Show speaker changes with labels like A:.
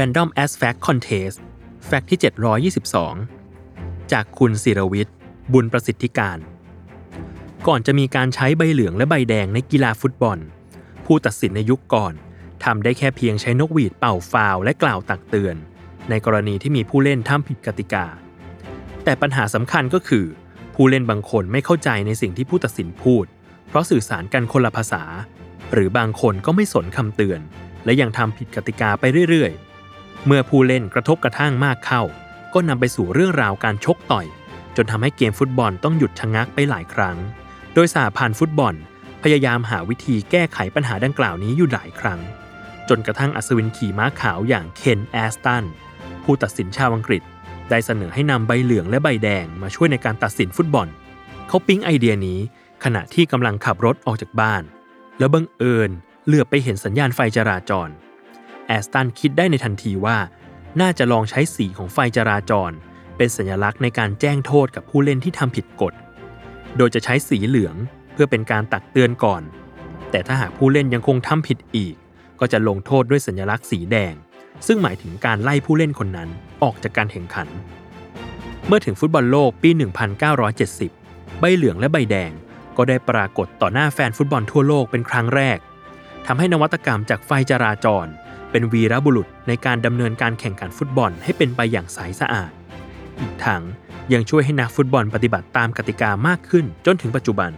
A: Random as Fact Contest แฟกต์ที่ 722 จากคุณศิรวิทย์ บุญประสิทธิการ ก่อนจะมีการใช้ใบเหลืองและใบแดงในกีฬาฟุตบอล ผู้ตัดสินในยุคก่อนทำได้แค่เพียงใช้นกหวีดเป่าฟาวและกล่าวตักเตือน ในกรณีที่มีผู้เล่นทำผิดกติกา แต่ปัญหาสำคัญก็คือ ผู้เล่นบางคนไม่เข้าใจในสิ่งที่ผู้ตัดสินพูด เพราะสื่อสารกันคนละภาษา หรือบางคนก็ไม่สนคำเตือน และยังทำผิดกติกาไปเรื่อยๆ เมื่อผู้เล่นกระทบกระทั่งมากเข้า ก็นำไปสู่เรื่องราวการชกต่อย จนทำให้เกมฟุตบอลต้องหยุดชะงักไปหลายครั้ง โดยสหพันธ์ฟุตบอล พยายามหาวิธีแก้ไขปัญหาดังกล่าวนี้อยู่หลายครั้ง จนกระทั่งอัศวินขี่ม้าขาวอย่างเคนแอสตันผู้ตัดสินชาวอังกฤษ ได้เสนอให้นำใบเหลืองและใบแดงมาช่วยในการตัดสินฟุตบอล เขาปิ๊งไอเดียนี้ขณะที่กำลังขับรถออกจากบ้าน แล้วบังเอิญเหลือบไปเห็นสัญญาณไฟจราจร แอสตันคิดได้ในทันทีว่า น่าจะลองใช้สีของไฟจราจร เป็นสัญลักษณ์ในการแจ้งโทษกับผู้เล่นที่ทำผิดกฎ โดยจะใช้สีเหลืองเพื่อเป็นการตักเตือนก่อน แต่ถ้าหากผู้เล่นยังคงทำผิดอีก ก็จะลงโทษด้วยสัญลักษณ์สีแดง ซึ่งหมายถึงการไล่ผู้เล่นคนนั้นออกจากการแข่งขัน เมื่อถึงฟุตบอลโลกปี 1970 ใบเหลืองและใบแดงก็ได้ปรากฏต่อหน้าแฟนฟุตบอลทั่วโลกเป็นครั้งแรกทำให้นวัตกรรมจากไฟจราจร เป็นวีรบุรุษในการดำเนินการแข่งขันฟุตบอลให้เป็นไปอย่างใสสะอาด อีกทั้งยังช่วยให้นักฟุตบอลปฏิบัติตามกติกามากขึ้นจนถึงปัจจุบัน